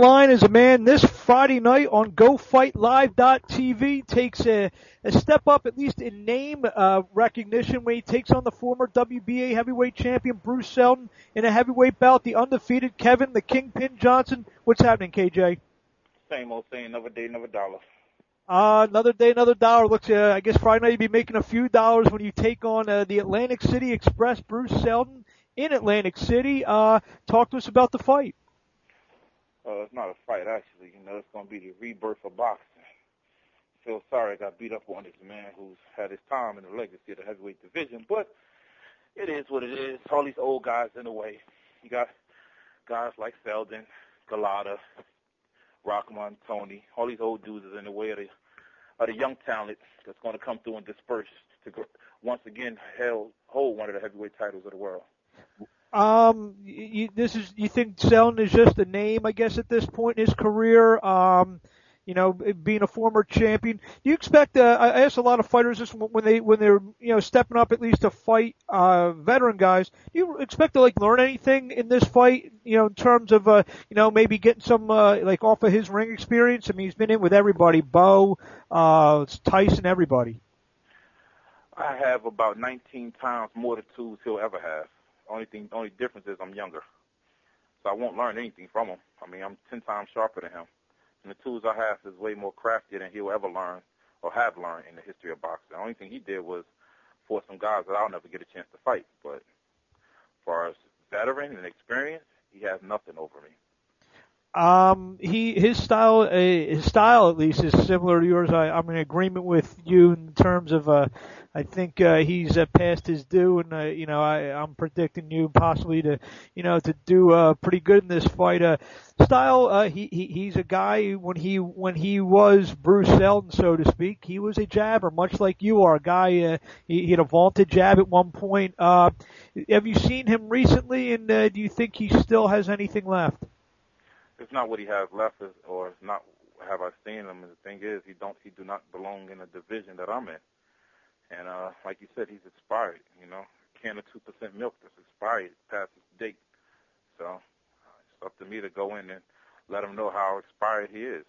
line is a man this Friday night on GoFightLive.tv takes a, a step up, at least in name uh, recognition, when he takes on the former WBA heavyweight champion Bruce Seldon in a heavyweight bout, the undefeated Kevin the Kingpin Johnson. What's happening, KJ? Same old saying, another day, another dollar. Uh, another day, another dollar. Looks, uh, I guess Friday night you'll be making a few dollars when you take on uh, the Atlantic City Express, Bruce Seldon in Atlantic City. Uh, talk to us about the fight. Uh, it's not a fight, actually. You know, it's going to be the rebirth of boxing. Feel sorry I got beat up on this man who's had his time in the legacy of the heavyweight division, but it is what it is. All these old guys in the way. You got guys like Seldon, Golota, Rahman, Toney. All these old dudes is in the way of the of the young talent that's going to come through and disperse to once again held, hold one of the heavyweight titles of the world. Um, you, this is you think Seldon is just a name, I guess, at this point in his career. Um, you know, being a former champion. Do you expect? Uh, I ask a lot of fighters this when they when they're you know stepping up at least to fight uh, veteran guys. Do you expect to like learn anything in this fight? You know, in terms of uh, you know maybe getting some uh, like off of his ring experience. I mean, he's been in with everybody, Bowe, uh, Tyson, everybody. I have about 19 times more the tools he'll ever have. Only thing, only difference is I'm younger, so I won't learn anything from him. I mean, I'm 10 times sharper than him and the tools I have is way more crafty than he'll ever learn or have learned in the history of boxing. The only thing he did was force some guys that I'll never get a chance to fight. But as far as veteran and experience, he has nothing over me. Um, he his style, uh, his style at least is similar to yours. I, I'm in agreement with you in terms of uh, I think uh, he's uh, past his due, and uh, you know I, I'm predicting you possibly to you know to do uh, pretty good in this fight. Uh, style, uh, he, he he's a guy when he when he was Bruce Seldon, so to speak, he was a jabber, much like you are. A guy uh, he, he had a vaunted jab at one point. Uh, have you seen him recently, and uh, do you think he still has anything left? It's not what he has left, or it's not have I seen him. And the thing is, he don't he do not belong in a division that I'm in. And uh, like you said, he's expired. You know, a can of two percent milk that's expired past its date. So it's up to me to go in and let him know how expired he is.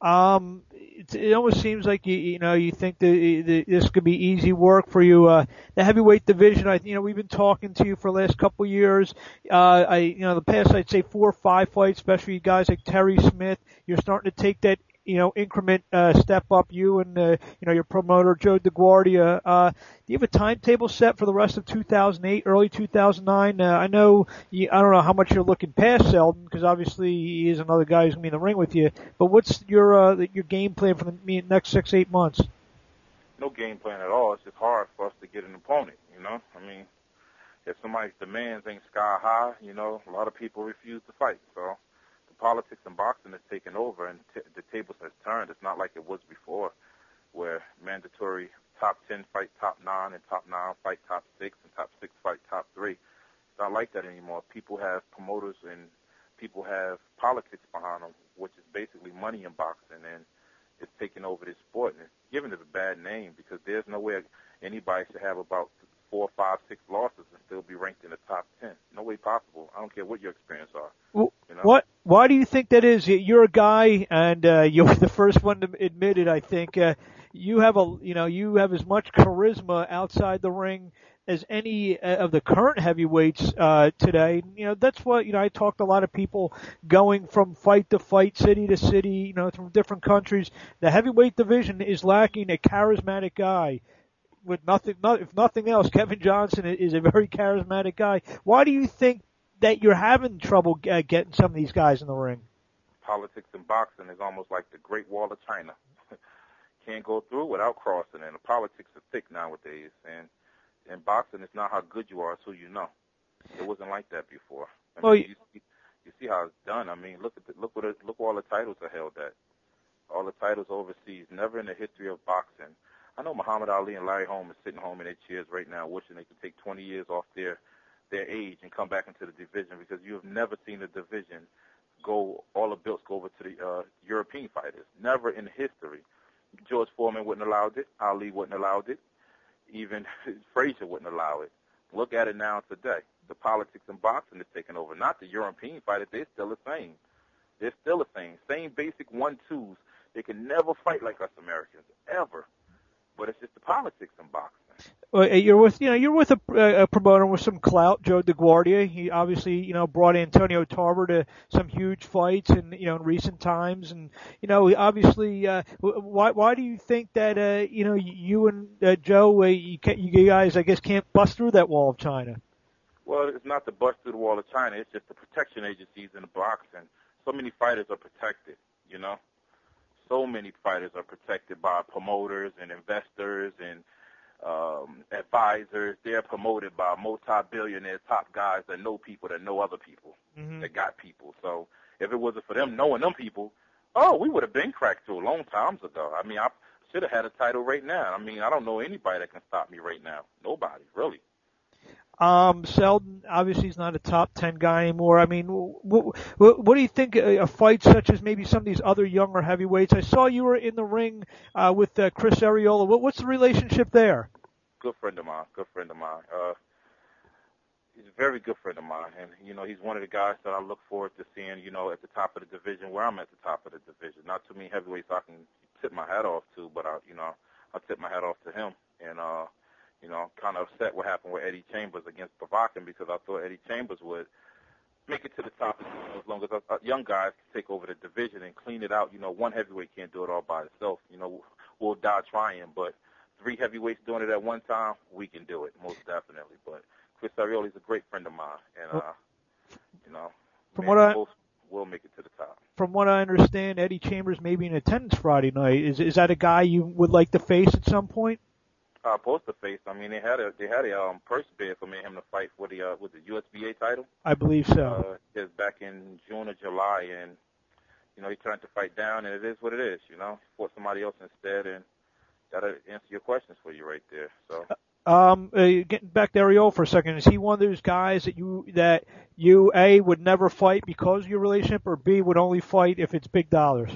Um, it, it almost seems like you you know you think that, that this could be easy work for you. Uh, the heavyweight division, I you know we've been talking to you for the last couple of years. Uh, I you know the past I'd say four or five fights, especially guys like Terry Smith. You're starting to take that you know, increment uh, step up you and uh, you know your promoter Joe DeGuardia. Uh, do you have a timetable set for the rest of 2008, early 2009? Uh, I know you, I don't know how much you're looking past Seldon because obviously he is another guy who's gonna be in the ring with you. But what's your uh, your game plan for the next six eight months? No game plan at all. It's just hard for us to get an opponent. You know, I mean, if somebody's demands ain't sky high, you know, a lot of people refuse to fight. So politics in boxing has taken over and t- the tables has turned. It's not like it was before, where mandatory top 10 fight top 9 and top 9 fight top 6 and top 6 fight top 3. It's not like that anymore. People have promoters and people have politics behind them, which is basically money in boxing, and it's taking over this sport. And it's given it a bad name because there's no way anybody should have about four, five, six losses and still be ranked in the top ten. No way possible. I don't care what your experience are. Well, know? What? Why do you think that is? You're a guy, and uh, you're the first one to admit it. I think uh, you have a, you know, you have as much charisma outside the ring as any uh, of the current heavyweights uh, today. You know, that's what you know. I talked to a lot of people going from fight to fight, city to city, you know, from different countries. The heavyweight division is lacking a charismatic guy with nothing, not, if nothing else, Kevin Johnson is a very charismatic guy. Why do you think that you're having trouble uh, getting some of these guys in the ring? Politics in boxing is almost like the Great Wall of China. Can't go through without crossing, and the politics are thick nowadays. And in boxing, it's not how good you are; it's who you know. It wasn't like that before. I well, mean, you, see, you see how it's done. I mean, look at the, look what it, look all the titles are held at. All the titles overseas. Never in the history of boxing I know Muhammad Ali and Larry Holmes are sitting home in their chairs right now, wishing they could take 20 years off their their age and come back into the division because you have never seen a division go all the belts go over to the uh, European fighters. Never in history. George Foreman wouldn't allow it. Ali wouldn't allow it. Even Frazier wouldn't allow it. Look at it now today. The politics in boxing is taking over. Not the European fighters; they're still the same. They're still a thing. Same basic one twos. They can never fight like us Americans ever. But it's just the politics in boxing. Well, you're with you know you're with a, a promoter with some clout, Joe DeGuardia. He obviously you know brought Antonio Tarver to some huge fights in you know in recent times, and you know obviously uh, why why do you think that uh, you know you and uh, Joe uh, you, you guys I guess can't bust through that wall of China? Well, it's not the bust through the wall of China. It's just the protection agencies in the boxing. So many fighters are protected, you know. So many fighters are protected by promoters and investors and um, advisors. They're promoted by multi-billionaire top guys that know people that know other people mm-hmm. that got people. So if it wasn't for them knowing them people, oh, we would have been cracked to a long times ago. I mean, I should have had a title right now. I mean, I don't know anybody that can stop me right now. Nobody, really. Um, Seldon obviously he's not a top ten guy anymore. I mean, what, what, what do you think a, a fight such as maybe some of these other younger heavyweights? I saw you were in the ring uh, with uh, Chris Arreola. What, what's the relationship there? Good friend of mine. Good friend of mine. Uh, he's a very good friend of mine, and you know he's one of the guys that I look forward to seeing. You know, at the top of the division where I'm at the top of the division. Not too many heavyweights I can tip my hat off to, but I, you know, I tip my hat off to him, and uh you know, kind of upset what happened with Eddie Chambers against Povetkin because I thought Eddie Chambers would make it to the top as long as uh, young guys can take over the division and clean it out. You know, one heavyweight can't do it all by itself. You know, we'll die trying, but three heavyweights doing it at one time, we can do it most definitely. But Chris Arreola is a great friend of mine, and uh, you know, from what I will make it to the top. From what I understand, Eddie Chambers may be in attendance Friday night. Is is that a guy you would like to face at some point? Uh, poster face. I mean, they had a they had a um, purse bid for me him to fight for the uh, with the USBA title. I believe so. Uh, it's back in June or July, and you know he turned to fight down, and it is what it is. You know, he fought somebody else instead, and that'll answer your questions for you right there. So. Um, uh, getting back to Arreola for a second, is he one of those guys that you that you a would never fight because of your relationship, or b would only fight if it's big dollars?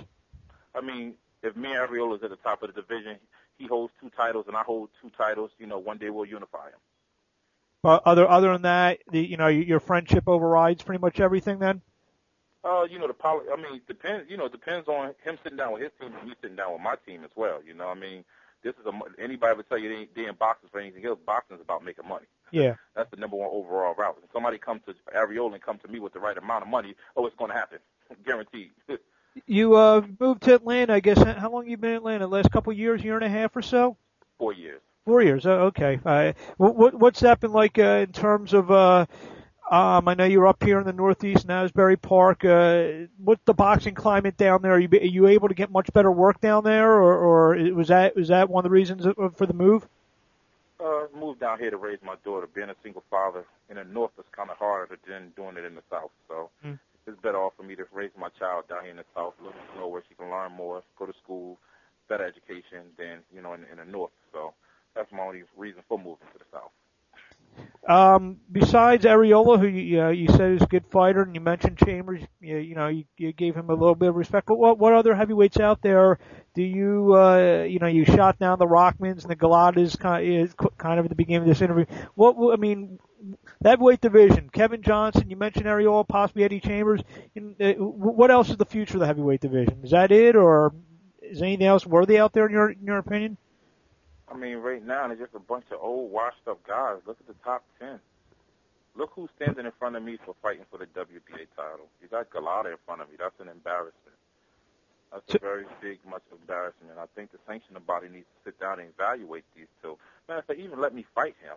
I mean, if me and Arreola is at the top of the division, he holds two titles and I hold two titles. You know, one day we'll unify him. But other other than that, the, you know, your friendship overrides pretty much everything. Then. Uh, you know, the poli- I mean, depends. You know, it depends on him sitting down with his team and me sitting down with my team as well. You know, I mean, this is a anybody would tell you they ain't, they in boxing for anything else. Boxing is about making money. Yeah. That's the number one overall route. If somebody comes to Arreola and come to me with the right amount of money, oh, it's going to happen, guaranteed. You uh, moved to Atlanta, I guess. How long you been in Atlanta? Last couple of years, year and a half or so? Four years. Four years. Oh, okay. Uh, what, what's that been like uh, in terms of? Uh, um, I know you're up here in the Northeast, in Asbury Park. Uh, what's the boxing climate down there? Are you, are you able to get much better work down there, or, or was that was that one of the reasons for the move? Uh, moved down here to raise my daughter. Being a single father in the North is kind of harder than doing it in the South. So mm it's better off for me to raise my child down here in the south, little know where she can learn more, go to school, better education than you know in, in the north. So that's my only reason for moving to the south. Um, besides Arreola, who you, uh, you said is a good fighter, and you mentioned Chambers, you, you know, you, you gave him a little bit of respect. But what what other heavyweights out there do you uh, you know you shot down the Rahmans and the Golotas kind of, kind of at the beginning of this interview? What I mean, that weight division, Kevin Johnson, you mentioned Arreola, possibly Eddie Chambers. Uh, what else is the future of the heavyweight division? Is that it, or is anything else worthy out there in your in your opinion? I mean, right now it's just a bunch of old, washed-up guys. Look at the top ten. Look who's standing in front of me for fighting for the WBA title. You got Golota in front of me. That's an embarrassment. That's a very big, much embarrassment. I think the sanctioning body needs to sit down and evaluate these two. Man, if they even let me fight him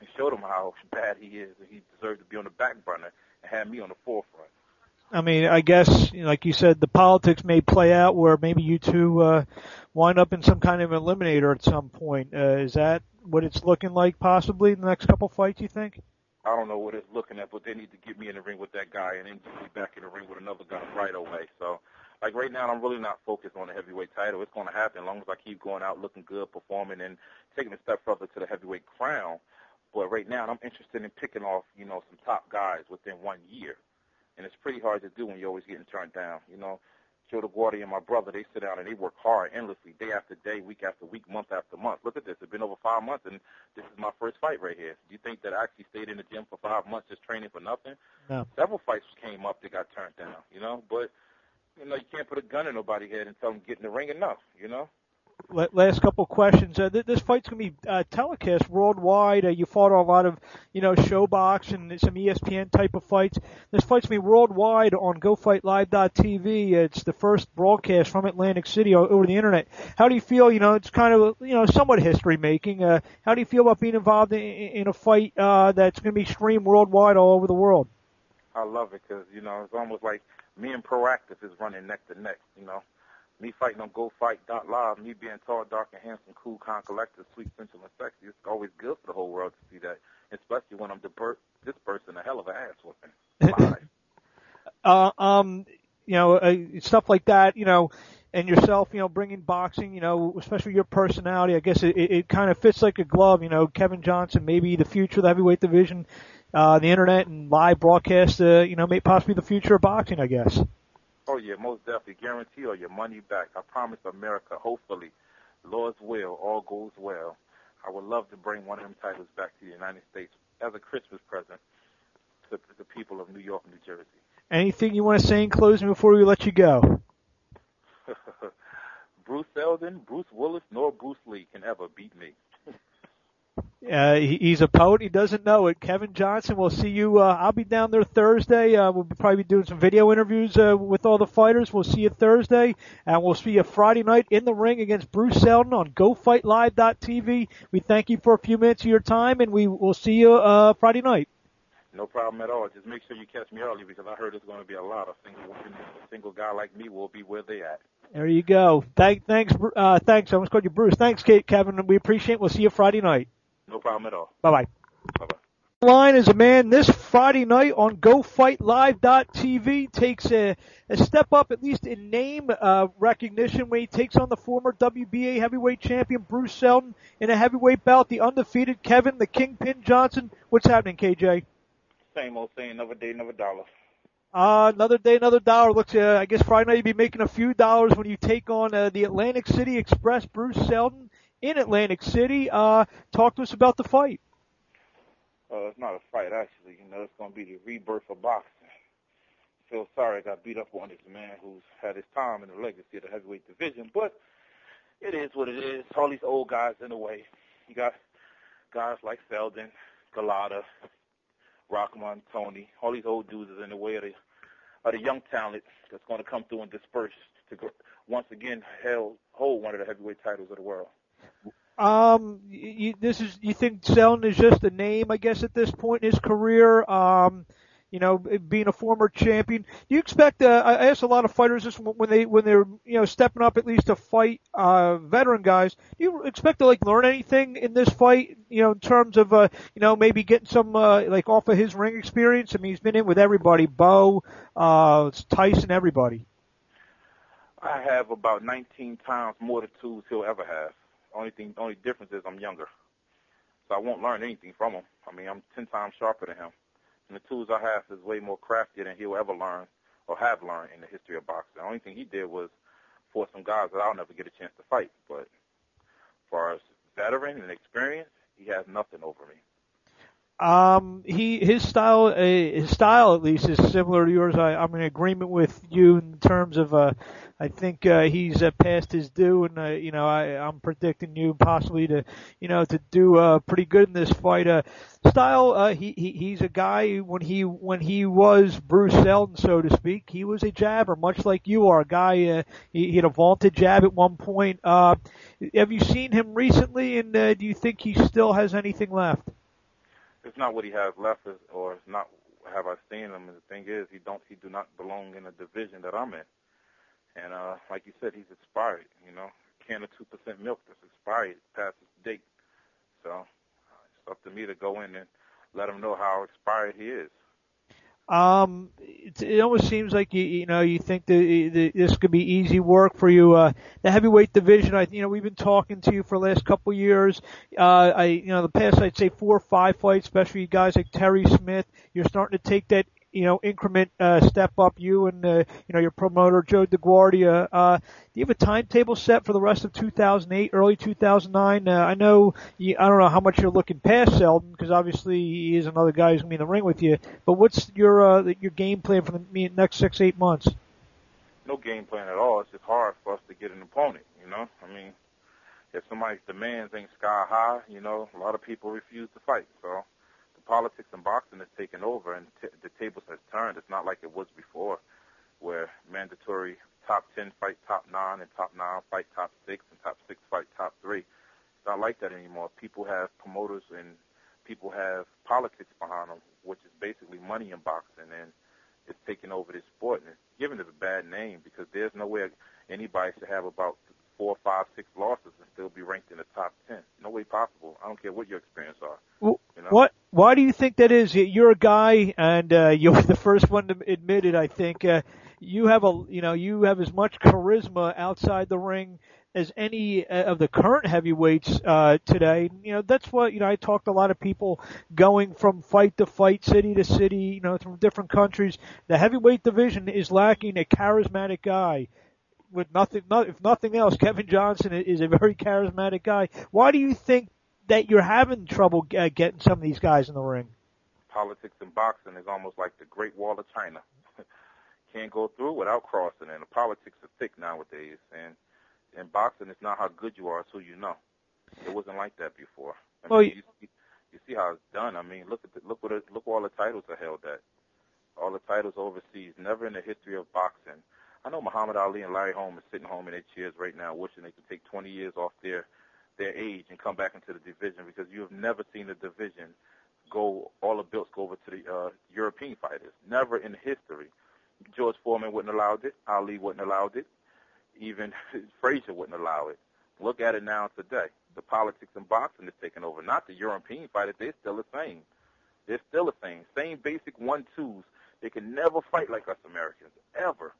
and show them how bad he is and he deserves to be on the back burner and have me on the forefront. I mean, I guess, like you said, the politics may play out where maybe you two uh, wind up in some kind of eliminator at some point. Uh, is that what it's looking like possibly in the next couple fights, you think? I don't know what it's looking at, but they need to get me in the ring with that guy and then get me back in the ring with another guy right away. So, like right now, I'm really not focused on the heavyweight title. It's going to happen as long as I keep going out looking good, performing, and taking a step further to the heavyweight crown. But right now, I'm interested in picking off, you know, some top guys within one year and it's pretty hard to do when you're always getting turned down. You know, Joe DeGuardia and my brother, they sit down and they work hard endlessly, day after day, week after week, month after month. Look at this. It's been over five months, and this is my first fight right here. Do you think that I actually stayed in the gym for five months just training for nothing? No. Several fights came up that got turned down, you know, but you know, you can't put a gun in nobody's head and tell them get in the ring enough. You know. Last couple questions. Uh, th- this fight's going to be uh, telecast worldwide. Uh, you fought a lot of, you know, ShoBox and some ESPN type of fights. This fight's going to be worldwide on GoFightLive.tv. It's the first broadcast from Atlantic City over the internet. How do you feel? You know, it's kind of, you know, somewhat history making. Uh, how do you feel about being involved in, in a fight uh, that's going to be streamed worldwide all over the world? I love it because you know it's almost like me and Proactiv is running neck to neck. You know me fighting on GoFight.live, me being tall, dark, and handsome, cool, calm, collected, sweet, sensual, and sexy, it's always good for the whole world to see that, especially when I'm disper- dispersing a hell of an ass whooping. uh, um, you know, uh, stuff like that, you know, and yourself, you know, bringing boxing, you know, especially your personality, I guess it, it, it kind of fits like a glove, you know, Kevin Johnson, maybe the future of the heavyweight division, uh, the internet and live broadcast, uh, you know, may possibly the future of boxing, I guess. Oh yeah, most definitely. Guarantee or your money back. I promise America, hopefully, Lord's will, all goes well. I would love to bring one of them titles back to the United States as a Christmas present to the people of New York and New Jersey. Anything you want to say in closing before we let you go? Bruce Seldon, Bruce Willis, nor Bruce Lee can ever beat me. Uh, he, he's a poet. He doesn't know it. Kevin Johnson. We'll see you. Uh, I'll be down there Thursday. Uh, we'll probably be doing some video interviews uh, with all the fighters. We'll see you Thursday, and we'll see you Friday night in the ring against Bruce Seldon on GoFightLive.tv. We thank you for a few minutes of your time, and we will see you uh, Friday night. No problem at all. Just make sure you catch me early because I heard there's going to be a lot of single A single guy like me will be where they at. There you go. Thank, thanks, uh, thanks. I almost called you Bruce. Thanks, Kate, Kevin. We appreciate it. We'll see you Friday night. No problem at all. Bye bye. Bye bye. Line is a man this Friday night on GoFightLive.tv takes a, a step up, at least in name uh, recognition, when he takes on the former WBA heavyweight champion Bruce Seldon in a heavyweight bout. The undefeated Kevin, the Kingpin Johnson. What's happening, KJ? Same old saying, another day, another dollar. Uh, another day, another dollar. Looks, uh, I guess Friday night you'll be making a few dollars when you take on uh, the Atlantic City Express, Bruce Seldon in Atlantic City. Uh, talk to us about the fight. Uh, it's not a fight, actually. You know, it's going to be the rebirth of boxing. Feel sorry I got beat up on this man who's had his time in the legacy of the heavyweight division, but it is what it is. All these old guys in the way. You got guys like Seldon, Golota, Rahman, Toney. All these old dudes is in the way of the, of the young talent that's going to come through and disperse to once again hold one of the heavyweight titles of the world. Um, you, this is you think Seldon is just a name, I guess, at this point in his career. Um, you know, being a former champion. Do you expect? Uh, I ask a lot of fighters this when they when they're you know stepping up at least to fight uh, veteran guys. Do you expect to like learn anything in this fight? You know, in terms of uh, you know maybe getting some uh, like off of his ring experience. I mean, he's been in with everybody, Bowe, uh, Tyson, everybody. I have about 19 times more tools he'll ever have. Only thing, only difference is I'm younger, so I won't learn anything from him. I mean, I'm ten times sharper than him, and the tools I have is way more crafty than he'll ever learn or have learned in the history of boxing. The only thing he did was force some guys that I'll never get a chance to fight. But as far as veteran and experience, he has nothing over me. Um, he his style, uh, his style at least is similar to yours. I, I'm in agreement with you in terms of uh, I think uh, he's uh, past his due, and uh, you know I, I'm predicting you possibly to you know to do uh, pretty good in this fight. Uh, style, uh, he, he he's a guy when he when he was Bruce Seldon, so to speak, he was a jabber, much like you are. A guy uh, he, he had a vaunted jab at one point. Uh, have you seen him recently, and uh, do you think he still has anything left? It's not what he has left, or it's not have I seen him. And the thing is, he don't he do not belong in a division that I'm in. And uh, like you said, he's expired. You know, a can of two percent milk that's expired past its date. So it's up to me to go in and let him know how expired he is. Um, it, it almost seems like you you know you think that, that this could be easy work for you. Uh, the heavyweight division, I you know we've been talking to you for the last couple of years. Uh, I you know the past I'd say four or five fights, especially you guys like Terry Smith. You're starting to take that you know, increment uh, step up you and, uh, you know, your promoter, Joe DeGuardia. Uh, do you have a timetable set for the rest of 2008, early 2009? Uh, I know, you, I don't know how much you're looking past Seldon, because obviously he is another guy who's going to be in the ring with you, but what's your, uh, your game plan for the next six, eight months? No game plan at all. It's just hard for us to get an opponent. You know, I mean, if somebody's demands ain't sky high, you know, a lot of people refuse to fight. So politics in boxing has taken over, and t- the tables has turned. It's not like it was before, where mandatory top ten fight top nine, and top nine fight top six, and top six fight top three. It's not like that anymore. People have promoters and people have politics behind them, which is basically money in boxing, and it's taking over this sport and it's given it a bad name because there's no way anybody should have about four, five, six losses and still be ranked in the top ten. No way possible. I don't care what your experience are. Well, know? What? Why do you think that is? You're a guy, and uh, you're the first one to admit it. I think uh, you have a, you know, you have as much charisma outside the ring as any uh, of the current heavyweights uh, today. You know, that's what you know. I talked to a lot of people going from fight to fight, city to city, you know, from different countries. The heavyweight division is lacking a charismatic guy. With nothing, not, if nothing else, Kevin Johnson is a very charismatic guy. Why do you think that you're having trouble uh, getting some of these guys in the ring? Politics in boxing is almost like the Great Wall of China. Can't go through without crossing, and the politics are thick nowadays. And in boxing, it's not how good you are, it's who you know. It wasn't like that before. I well, you, see, you see how it's done. I mean, look at the, look what it, look all the titles are held at. All the titles overseas. Never in the history of boxing. I know Muhammad Ali and Larry Holmes are sitting home in their chairs right now, wishing they could take 20 years off their their age and come back into the division because you have never seen a division go all the belts go over to the uh, European fighters. Never in history. George Foreman wouldn't allow it. Ali wouldn't allow it even Frazier wouldn't allow it. Look at it now today. The politics in boxing is taking over. Not the European fighters. They're still the same. They're still the same. Same basic one-twos. They can never fight like us Americans, ever.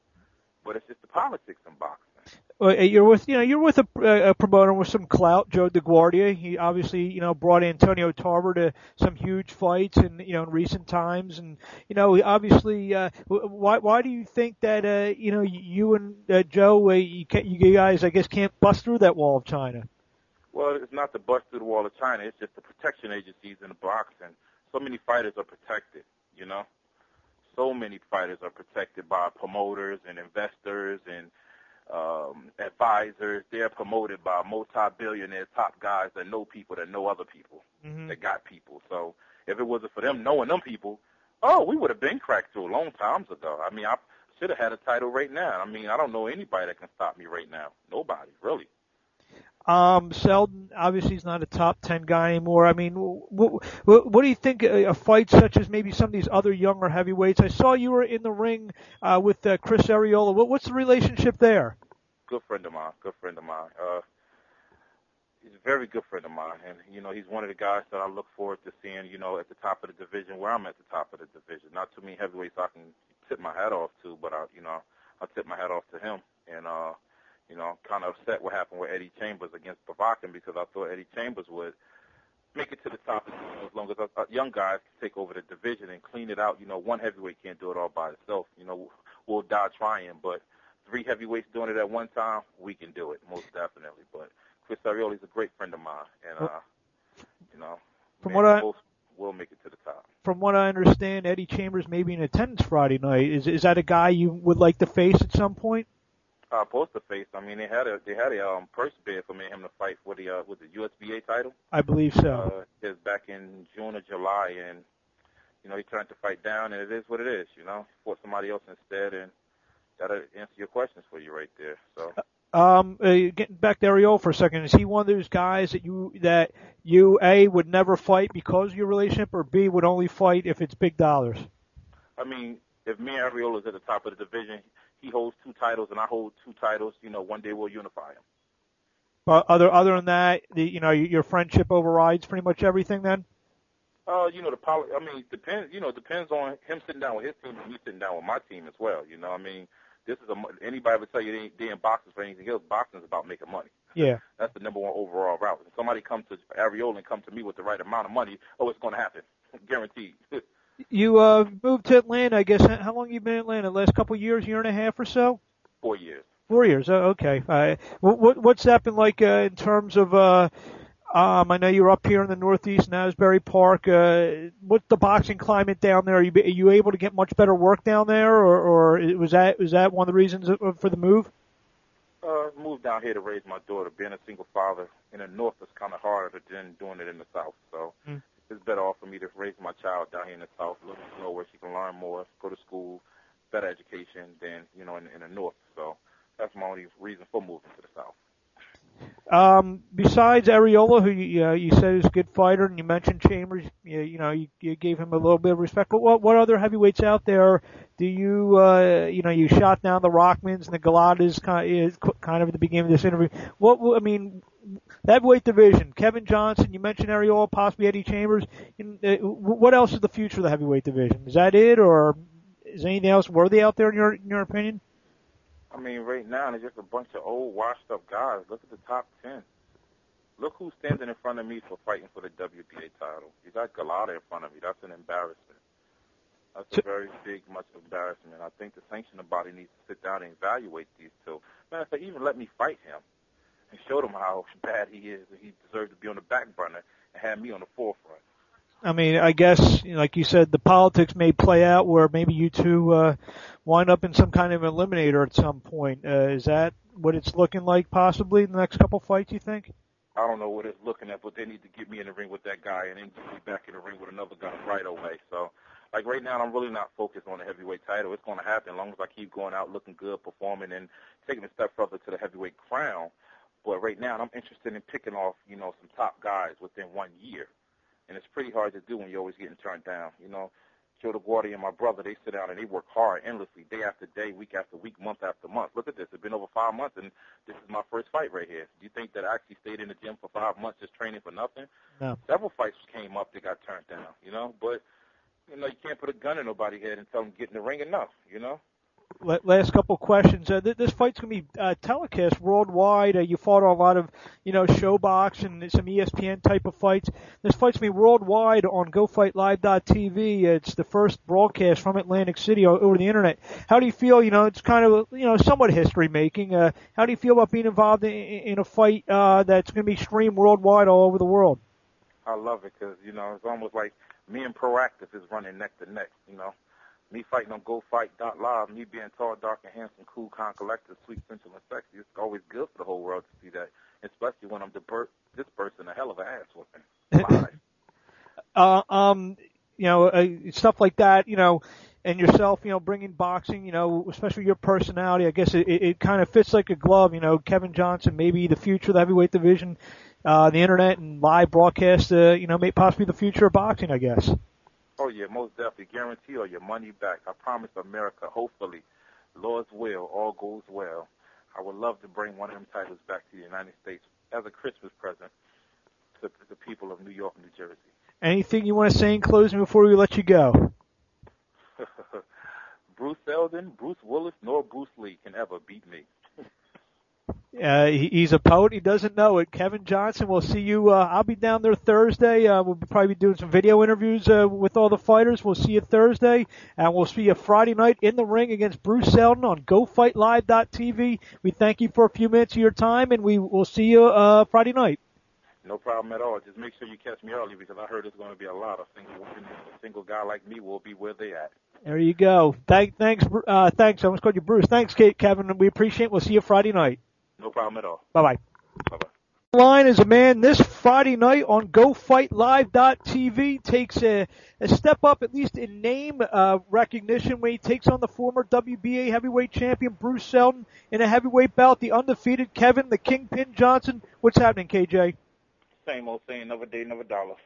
But it's just the politics in boxing. Well, you're with you know you're with a, a promoter with some clout, Joe DeGuardia. He obviously you know brought Antonio Tarver to some huge fights in you know in recent times, and you know obviously uh, why why do you think that uh, you know you and uh, Joe uh, you, you guys I guess can't bust through that wall of China? Well, it's not the bust through the wall of China. It's just the protection agencies in the boxing. So many fighters are protected, you know. So many fighters are protected by promoters and investors and um, advisors. They're promoted by multi-billionaires, top guys that know people that know other people mm-hmm. that got people. So if it wasn't for them knowing them people, oh, we would have been cracked through a long times ago. I mean, I should have had a title right now. I mean, I don't know anybody that can stop me right now. Nobody, really. Um, Seldon obviously he's not a top ten guy anymore. I mean, what, what, what do you think a, a fight such as maybe some of these other younger heavyweights? I saw you were in the ring uh, with uh, Chris Arreola. What, what's the relationship there? Good friend of mine. Good friend of mine. Uh, he's a very good friend of mine, and you know he's one of the guys that I look forward to seeing. You know, at the top of the division where I'm at the top of the division. Not too many heavyweights I can tip my hat off to, but I, you know, I tip my hat off to him, and uh you know, kind of upset what happened with Eddie Chambers against Povetkin because I thought Eddie Chambers would make it to the top as long as uh, young guys can take over the division and clean it out. You know, one heavyweight can't do it all by itself. You know, we'll die trying, but three heavyweights doing it at one time, we can do it most definitely. But Chris Arreola is a great friend of mine, and uh, you know, from man, what I both will make it to the top. From what I understand, Eddie Chambers may be in attendance Friday night. Is is that a guy you would like to face at some point? Uh, poster face. I mean, they had a they had a um, purse bid for me him to fight for the uh, with the USBA title. I believe so. Uh, it's back in June or July, and you know he turned to fight down, and it is what it is. You know, he fought somebody else instead, and that'll answer your questions for you right there. So. Um, uh, getting back to Arreola for a second, is he one of those guys that you that you a would never fight because of your relationship, or b would only fight if it's big dollars? I mean, if me and Arreola is at the top of the division, he holds two titles and I hold two titles. You know, one day we'll unify them. But other other than that, the, you know, your friendship overrides pretty much everything. Then. Uh, you know, the poli- I mean, depends. You know, depends on him sitting down with his team and me sitting down with my team as well. You know, I mean, this is a anybody would tell you they, they in boxing for anything else. Boxing is about making money. Yeah. That's the number one overall route. If somebody comes to Arreola and come to me with the right amount of money, oh, it's going to happen, guaranteed. You uh moved to Atlanta, I guess. How long you been in Atlanta? Last couple of years, year and a half or so? Four years. Four years. Oh, okay. Uh, what, what's that been like uh, in terms of uh, Um, I know you're up here in the Northeast in Asbury Park. Uh, what's the boxing climate down there? Are you, are you able to get much better work down there, or, or was that was that one of the reasons for the move? Uh, moved down here to raise my daughter. Being a single father in the North is kind of harder than doing it in the South. So mm. it's better off for me to raise my child down here in the South, look slow where she can learn more, go to school, better education than you know in, in the North. So that's my only reason for moving to the South. Um, besides Arreola, who you, uh, you said is a good fighter, and you mentioned Chambers, you, you know, you, you gave him a little bit of respect. But what what other heavyweights out there do you, uh, you know, you shot down the Rahmans and the Golotas kind of, kind of at the beginning of this interview. What I mean, that weight division, Kevin Johnson, you mentioned Arreola, possibly Eddie Chambers. Uh, what else is the future of the heavyweight division? Is that it, or is anything else worthy out there in your in your opinion? I mean, right now there's just a bunch of old, washed-up guys. Look at the top ten. Look who's standing in front of me for fighting for the WBA title. You got Golota in front of me. That's an embarrassment. That's a very big, much embarrassment. I think the sanctioning body needs to sit down and evaluate these two. Man, if they even let me fight him and show them how bad he is and he deserves to be on the back burner and have me on the forefront. I mean, I guess, like you said, the politics may play out where maybe you two uh, wind up in some kind of eliminator at some point. Uh, is that what it's looking like possibly in the next couple fights, you think? I don't know what it's looking at, but they need to get me in the ring with that guy and then get me back in the ring with another guy right away. So, like right now, I'm really not focused on the heavyweight title. It's going to happen as long as I keep going out looking good, performing, and taking a step further to the heavyweight crown. But right now, I'm interested in picking off, you know, some top guys within one year and it's pretty hard to do when you're always getting turned down. You know, Joe DeGuardia and my brother, they sit down and they work hard endlessly, day after day, week after week, month after month. Look at this. It's been over five months, and this is my first fight right here. Do you think that I actually stayed in the gym for five months just training for nothing? No. Several fights came up that got turned down, you know, but, you know, you can't put a gun in nobody's head and tell them get in the ring enough, you know? Last couple questions. Uh, th- this fight's going to be uh, telecast worldwide. Uh, you fought a lot of, you know, ShoBox and some ESPN type of fights. This fight's going to be worldwide on GoFightLive.tv. It's the first broadcast from Atlantic City over the internet. How do you feel? You know, it's kind of, you know, somewhat history making. Uh, how do you feel about being involved in, in a fight uh, that's going to be streamed worldwide all over the world? I love it because, you know, it's almost like me and Proactiv is running neck to neck, you know me fighting on GoFight.live, me being tall, dark, and handsome, cool, calm, collected, sweet, sensual, and sexy, it's always good for the whole world to see that, especially when I'm ber- this person a hell of an ass whooping. uh, um, you know, uh, stuff like that, you know, and yourself, you know, bringing boxing, you know, especially your personality, I guess it, it, it kind of fits like a glove, you know, Kevin Johnson, maybe the future of the heavyweight division, uh, the internet and live broadcast, uh, you know, may possibly the future of boxing, I guess. Oh yeah, most definitely. Guarantee or your money back. I promise America, hopefully, Lord's will, all goes well. I would love to bring one of them titles back to the United States as a Christmas present to the people of New York and New Jersey. Anything you want to say in closing before we let you go? Bruce Seldon, Bruce Willis, nor Bruce Lee can ever beat me. Uh, he, he's a poet. He doesn't know it. Kevin Johnson. We'll see you. Uh, I'll be down there Thursday. Uh, we'll probably be doing some video interviews uh, with all the fighters. We'll see you Thursday, and we'll see you Friday night in the ring against Bruce Seldon on GoFightLive.tv. We thank you for a few minutes of your time, and we will see you uh, Friday night. No problem at all. Just make sure you catch me early because I heard there's going to be a lot of single women. A single guy like me will be where they at. There you go. Thank, thanks, uh, thanks. I almost called you Bruce. Thanks, Kevin. We appreciate. it. We'll see you Friday night. No problem at all. Bye bye. Bye bye. Line is a man this Friday night on GoFightLive.tv takes a, a step up, at least in name uh, recognition, when he takes on the former WBA heavyweight champion Bruce Seldon in a heavyweight bout. The undefeated Kevin the Kingpin Johnson. What's happening, KJ? Same old saying, another day, another dollar.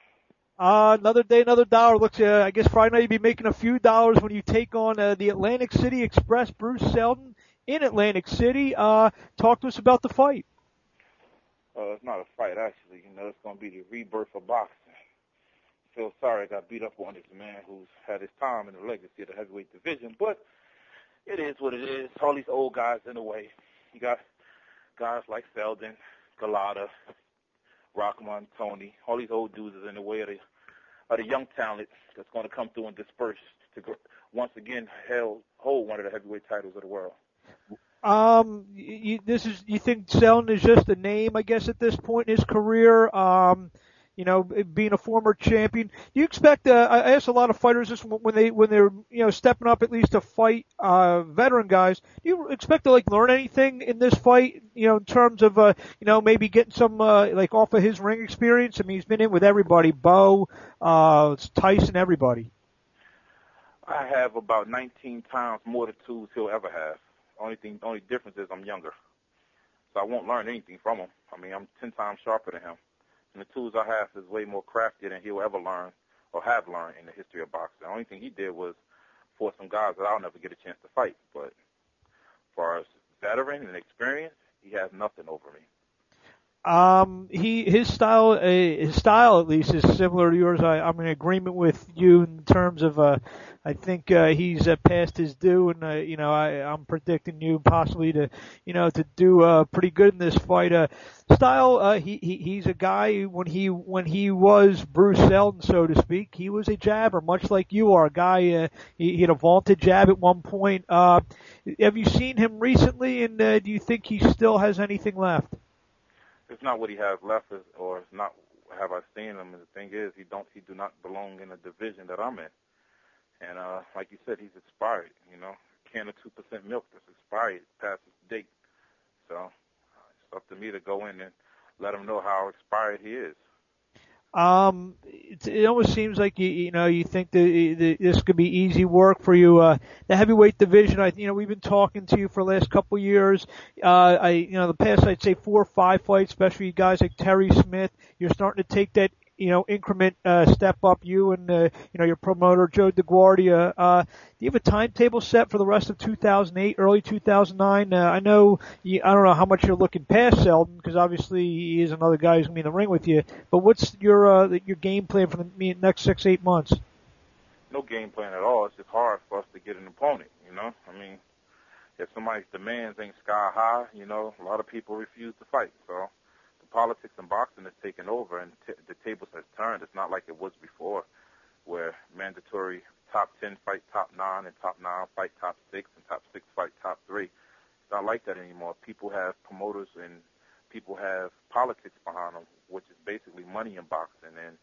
Uh, another day, another dollar. Looks, uh, I guess Friday night you'll be making a few dollars when you take on uh, the Atlantic City Express, Bruce Seldon in Atlantic City. Uh, talk to us about the fight. Uh, it's not a fight, actually. You know, it's going to be the rebirth of boxing. Feel sorry I got beat up on this man who's had his time in the legacy of the heavyweight division, but it is what it is. All these old guys in the way. You got guys like Seldon, Golota, Rahman, Toney. All these old dudes is in the way of the, of the young talent that's going to come through and disperse to once again hold one of the heavyweight titles of the world. Um, you, this is you think Seldon is just a name, I guess, at this point in his career. Um, you know, being a former champion. Do you expect? Uh, I ask a lot of fighters this when they when they're you know stepping up at least to fight uh, veteran guys. Do you expect to like learn anything in this fight? You know, in terms of uh, you know maybe getting some uh, like off of his ring experience. I mean, he's been in with everybody, Bowe, uh, Tyson, everybody. I have about 19 times more tattoos he'll ever have. Only thing, only difference is I'm younger, so I won't learn anything from him. I mean, I'm 10 times sharper than him and the tools I have is way more crafty than he'll ever learn or have learned in the history of boxing. The only thing he did was for some guys that I'll never get a chance to fight. But as far as veteran and experience, he has nothing over me. Um, he his style, uh, his style at least is similar to yours. I, I'm in agreement with you in terms of uh, I think uh, he's uh, past his due, and uh, you know I, I'm predicting you possibly to you know to do uh, pretty good in this fight. Uh, style, uh, he, he he's a guy when he when he was Bruce Seldon, so to speak, he was a jabber, much like you are. A guy uh, he, he had a vaunted jab at one point. Uh, have you seen him recently, and uh, do you think he still has anything left? It's not what he has left, or it's not have I seen him. And the thing is, he don't he do not belong in a division that I'm in. And uh, like you said, he's expired. You know, a can of two percent milk that's expired past its date. So it's up to me to go in and let him know how expired he is. Um, it, it almost seems like you you know you think that, this could be easy work for you. Uh, the heavyweight division, I you know we've been talking to you for the last couple years. Uh, I you know the past I'd say four or five fights, especially guys like Terry Smith. You're starting to take that you know, increment uh, step up you and uh, you know your promoter Joe DeGuardia. Uh, do you have a timetable set for the rest of 2008, early 2009? Uh, I know you, I don't know how much you're looking past Seldon because obviously he is another guy who's gonna be in the ring with you. But what's your uh, your game plan for the next six eight months? No game plan at all. It's just hard for us to get an opponent. You know, I mean, if somebody's demands ain't sky high, you know, a lot of people refuse to fight. So politics in boxing has taken over and t- the tables has turned. It's not like it was before, where mandatory top 10 fight top 9 and top 9 fight top 6 and top 6 fight top 3. It's not like that anymore. People have promoters and people have politics behind them, which is basically money in boxing, and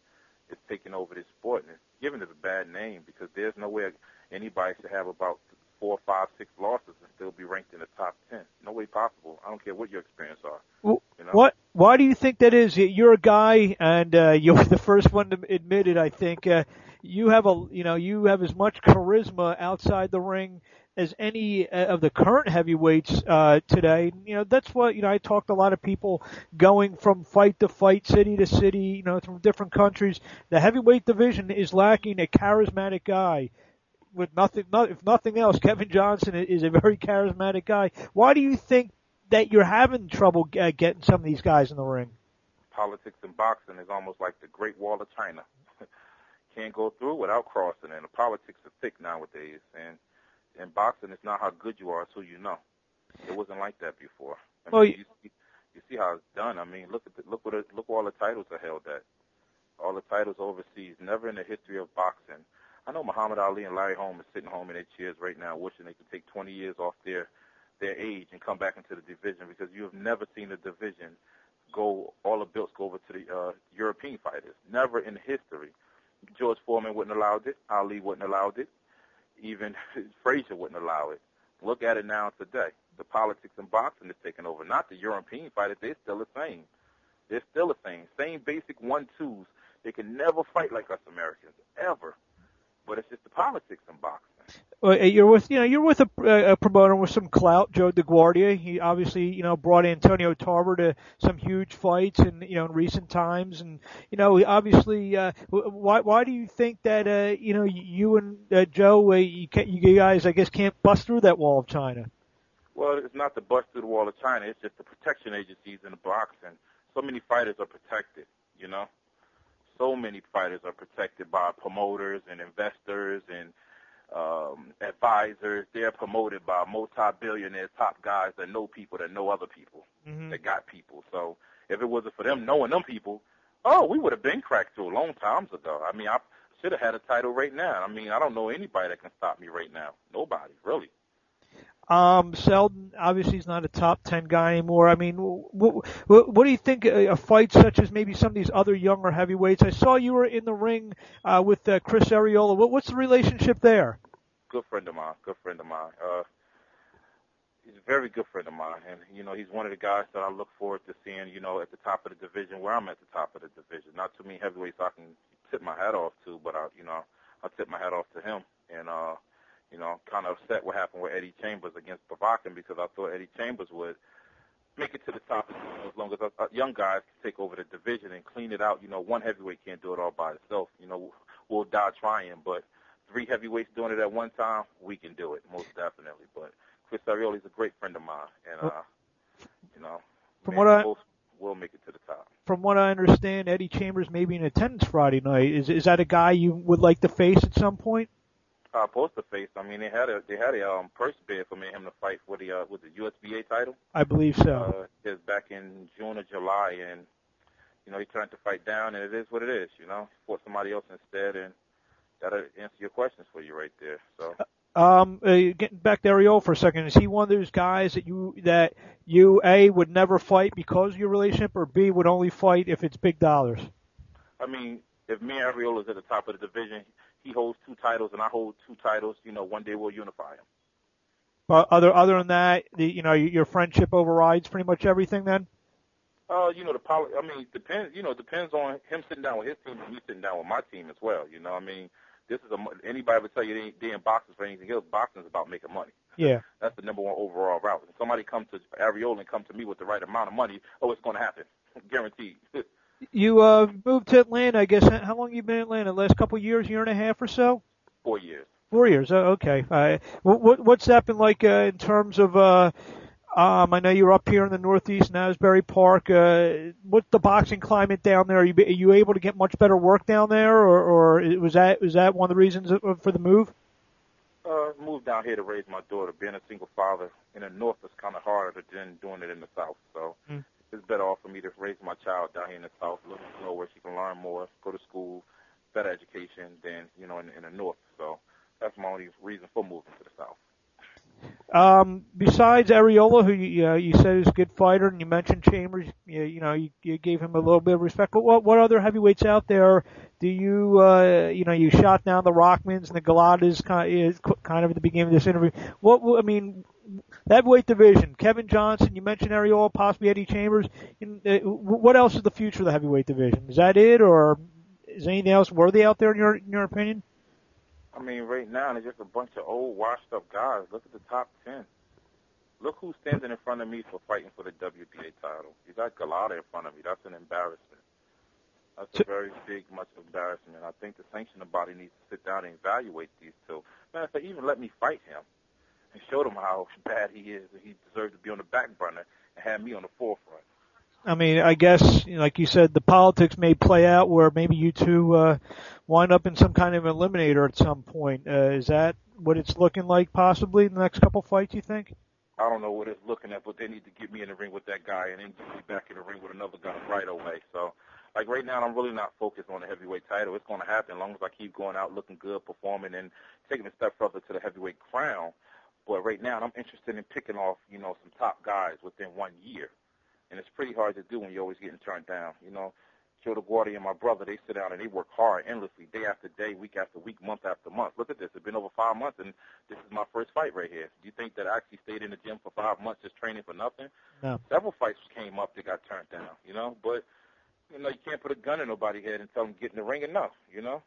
it's taking over this sport. And it's given it a bad name because there's no way anybody should have about four, five, six losses and still be ranked in the top ten. No way possible. I don't care what your experience are. Well, you know? What? Why do you think that is? You're a guy, and uh, you're the first one to admit it. I think uh, you have a, you know, you have as much charisma outside the ring as any uh, of the current heavyweights uh, today. You know, that's what you know. I talked to a lot of people going from fight to fight, city to city, you know, from different countries. The heavyweight division is lacking a charismatic guy with nothing, not, if nothing else, Kevin Johnson is a very charismatic guy. Why do you think that you're having trouble uh, getting some of these guys in the ring? Politics in boxing is almost like the Great Wall of China. Can't go through without crossing, and the politics are thick nowadays. And in boxing, it's not how good you are; it's who you know. It wasn't like that before. I well, you, see, you see how it's done. I mean, look at the, look what it, look all the titles are held at. All the titles overseas. Never in the history of boxing I know Muhammad Ali and Larry Holmes are sitting home in their chairs right now, wishing they could take 20 years off their their age and come back into the division because you have never seen a division go all the belts go over to the uh, European fighters. Never in history. George Foreman wouldn't allow it. Ali wouldn't allow it. Even Frazier wouldn't allow it. Look at it now today. The politics in boxing is taking over. Not the European fighters. They're still the same. They're still the same. Same basic one-twos. They can never fight like us Americans, ever but it's just the politics in boxing. Well, you're with you know you're with a, a promoter with some clout, Joe DeGuardia. He obviously you know brought Antonio Tarver to some huge fights in you know in recent times, and you know obviously uh, why why do you think that uh, you know you and uh, Joe uh, you, can, you guys I guess can't bust through that wall of China? Well, it's not the bust through the wall of China. It's just the protection agencies in the boxing. So many fighters are protected, you know so many fighters are protected by promoters and investors and um, advisors. They're promoted by multi-billionaires, top guys that know people that know other people mm-hmm. that got people. So if it wasn't for them knowing them people, oh, we would have been cracked through a long times ago. I mean, I should have had a title right now. I mean, I don't know anybody that can stop me right now. Nobody, really. Um, Seldon obviously he's not a top ten guy anymore. I mean, what, what, what do you think a, fight such as maybe some of these other younger heavyweights? I saw you were in the ring uh, with uh, Chris Arreola. What, what's the relationship there? Good friend of mine. Good friend of mine. Uh, he's a very good friend of mine, and you know he's one of the guys that I look forward to seeing. You know, at the top of the division where I'm at the top of the division. Not too many heavyweights I can tip my hat off to, but I, you know, I tip my hat off to him, and uh you know, kind of upset what happened with Eddie Chambers against Povetkin because I thought Eddie Chambers would make it to the top as long as uh, young guys can take over the division and clean it out. You know, one heavyweight can't do it all by itself. You know, we'll die trying, but three heavyweights doing it at one time, we can do it most definitely. But Chris Arreola is a great friend of mine, and uh, you know, from man, what I both will make it to the top. from what I understand, Eddie Chambers may be in attendance Friday night. Is is that a guy you would like to face at some point? Uh, post to face. I mean, they had a they had a um, purse bid for me him to fight for the uh, with the USBA title. I believe so. Uh, is back in June or July, and you know he turned the fight down, and it is what it is. You know, he fought somebody else instead, and that'll answer your questions for you right there. So. Um, uh, getting back to Ariel for a second, is he one of those guys that you that you a would never fight because of your relationship, or b would only fight if it's big dollars? I mean, if me and Arreola is at the top of the division, he holds two titles and I hold two titles. You know, one day we'll unify him. But other other than that, the, you know, your friendship overrides pretty much everything. Then. Uh, you know, the poli- I mean, depends. You know, it depends on him sitting down with his team and me sitting down with my team as well. You know, I mean, this is a anybody would tell you they ain't, they in boxing for anything else. Boxing is about making money. Yeah. That's the number one overall route. If somebody comes to Arreola and come to me with the right amount of money, oh, it's going to happen, guaranteed. You uh moved to Atlanta, I guess. How long you been in Atlanta? Last couple of years, year and a half or so. Four years. Four years. Oh, okay. Uh, what, what what's that been like uh, in terms of? uh um, I know you're up here in the Northeast, in Asbury Park. Uh, what's the boxing climate down there? Are you, are you able to get much better work down there, or, or was that was that one of the reasons for the move? Uh, moved down here to raise my daughter. Being a single father in the North is kind of harder than doing it in the South. So Mm. It's better off for me to raise my child down here in the South, a little slower, where she can learn more, go to school, better education than you know in, in the North. So that's my only reason for moving to the South. Um, besides Arreola, who you, uh, you said is a good fighter, and you mentioned Chambers, you, you know, you, you gave him a little bit of respect. But what what other heavyweights out there do you uh, you know you shot down the Rahmans and the Golotas kind of, kind of at the beginning of this interview? What I mean, heavyweight division, Kevin Johnson, you mentioned Arreola, possibly Eddie Chambers. Uh, what else is the future of the heavyweight division? Is that it, or is anything else worthy out there in your in your opinion? I mean, right now there's just a bunch of old, washed-up guys. Look at the top ten. Look who's standing in front of me for fighting for the WBA title. You got Golota in front of me. That's an embarrassment. That's a very big, much embarrassment. And I think the sanctioning body needs to sit down and evaluate these two. Man, if they even let me fight him and show them how bad he is and he deserves to be on the back burner and have me on the forefront. I mean, I guess, you know, like you said, the politics may play out where maybe you two uh, wind up in some kind of eliminator at some point. Uh, is that what it's looking like possibly in the next couple fights, you think? I don't know what it's looking at, but they need to get me in the ring with that guy and then get me back in the ring with another guy right away. So, like right now, I'm really not focused on the heavyweight title. It's going to happen as long as I keep going out looking good, performing, and taking a step further to the heavyweight crown. But right now, I'm interested in picking off, you know, some top guys within one year. And it's pretty hard to do when you're always getting turned down. You know, Joe DeGuardia and my brother, they sit down and they work hard endlessly, day after day, week after week, month after month. Look at this. It's been over five months, and this is my first fight right here. Do you think that I actually stayed in the gym for five months just training for nothing? No. Several fights came up that got turned down, you know, but, you know, you can't put a gun in nobody's head and tell them get in the ring enough, you know?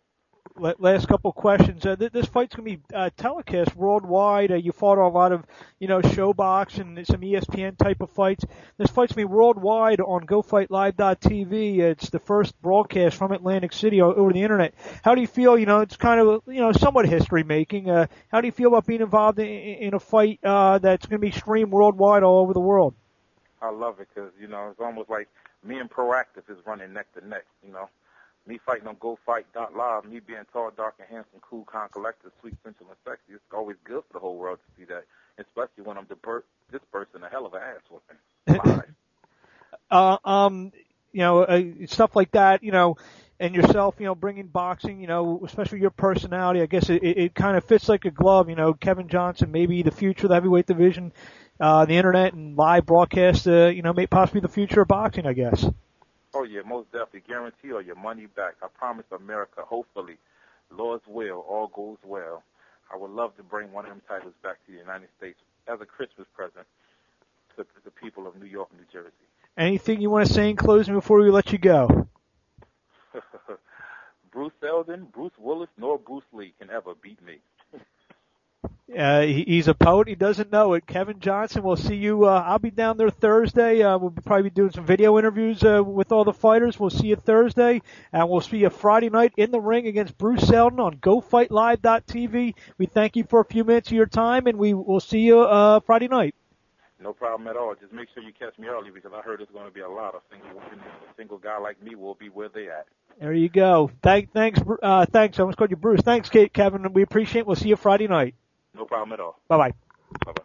La- Last couple of questions. Uh, th- this fight's going to be uh, telecast worldwide. Uh, you fought a lot of, you know, ShoBox and some ESPN type of fights. This fight's going to be worldwide on GoFightLive.tv. It's the first broadcast from Atlantic City over the internet. How do you feel? You know, it's kind of, you know, somewhat history making. Uh, how do you feel about being involved in, in a fight uh, that's going to be streamed worldwide all over the world? I love it because, you know, it's almost like me and Proactiv is running neck to neck, you know? Me fighting on GoFight.live, me being tall, dark, and handsome, cool, calm, collected, sweet, sensual, and sexy. It's always good for the whole world to see that, especially when I'm disper- dispersing a hell of an ass whooping. Live. uh, um, you know, uh, stuff like that. You know, and yourself, you know, bringing boxing, you know, especially your personality, I guess it, it, it kind of fits like a glove. You know, Kevin Johnson, maybe the future of the heavyweight division, uh, the internet and live broadcast, uh, you know, may possibly the future of boxing, I guess. Oh yeah, most definitely. Guarantee or your money back. I promise America, hopefully, Lord's will, all goes well. I would love to bring one of them titles back to the United States as a Christmas present to the people of New York, New Jersey. Anything you want to say in closing before we let you go? Bruce Seldon, Bruce Willis, nor Bruce Lee can ever beat me. Uh, he, he's a poet. He doesn't know it. Kevin Johnson. We'll see you. Uh, I'll be down there Thursday. Uh, we'll probably be doing some video interviews uh, with all the fighters. We'll see you Thursday, and we'll see you Friday night in the ring against Bruce Seldon on GoFightLive.tv. We thank you for a few minutes of your time, and we will see you uh, Friday night. No problem at all. Just make sure you catch me early because I heard there's going to be a lot of single women. A single guy like me will be where they at. There you go. Thank, thanks, uh, thanks. I almost called you Bruce. Thanks, Kate, Kevin. We appreciate. it. We'll see you Friday night. No problem at all. Bye bye. Bye bye.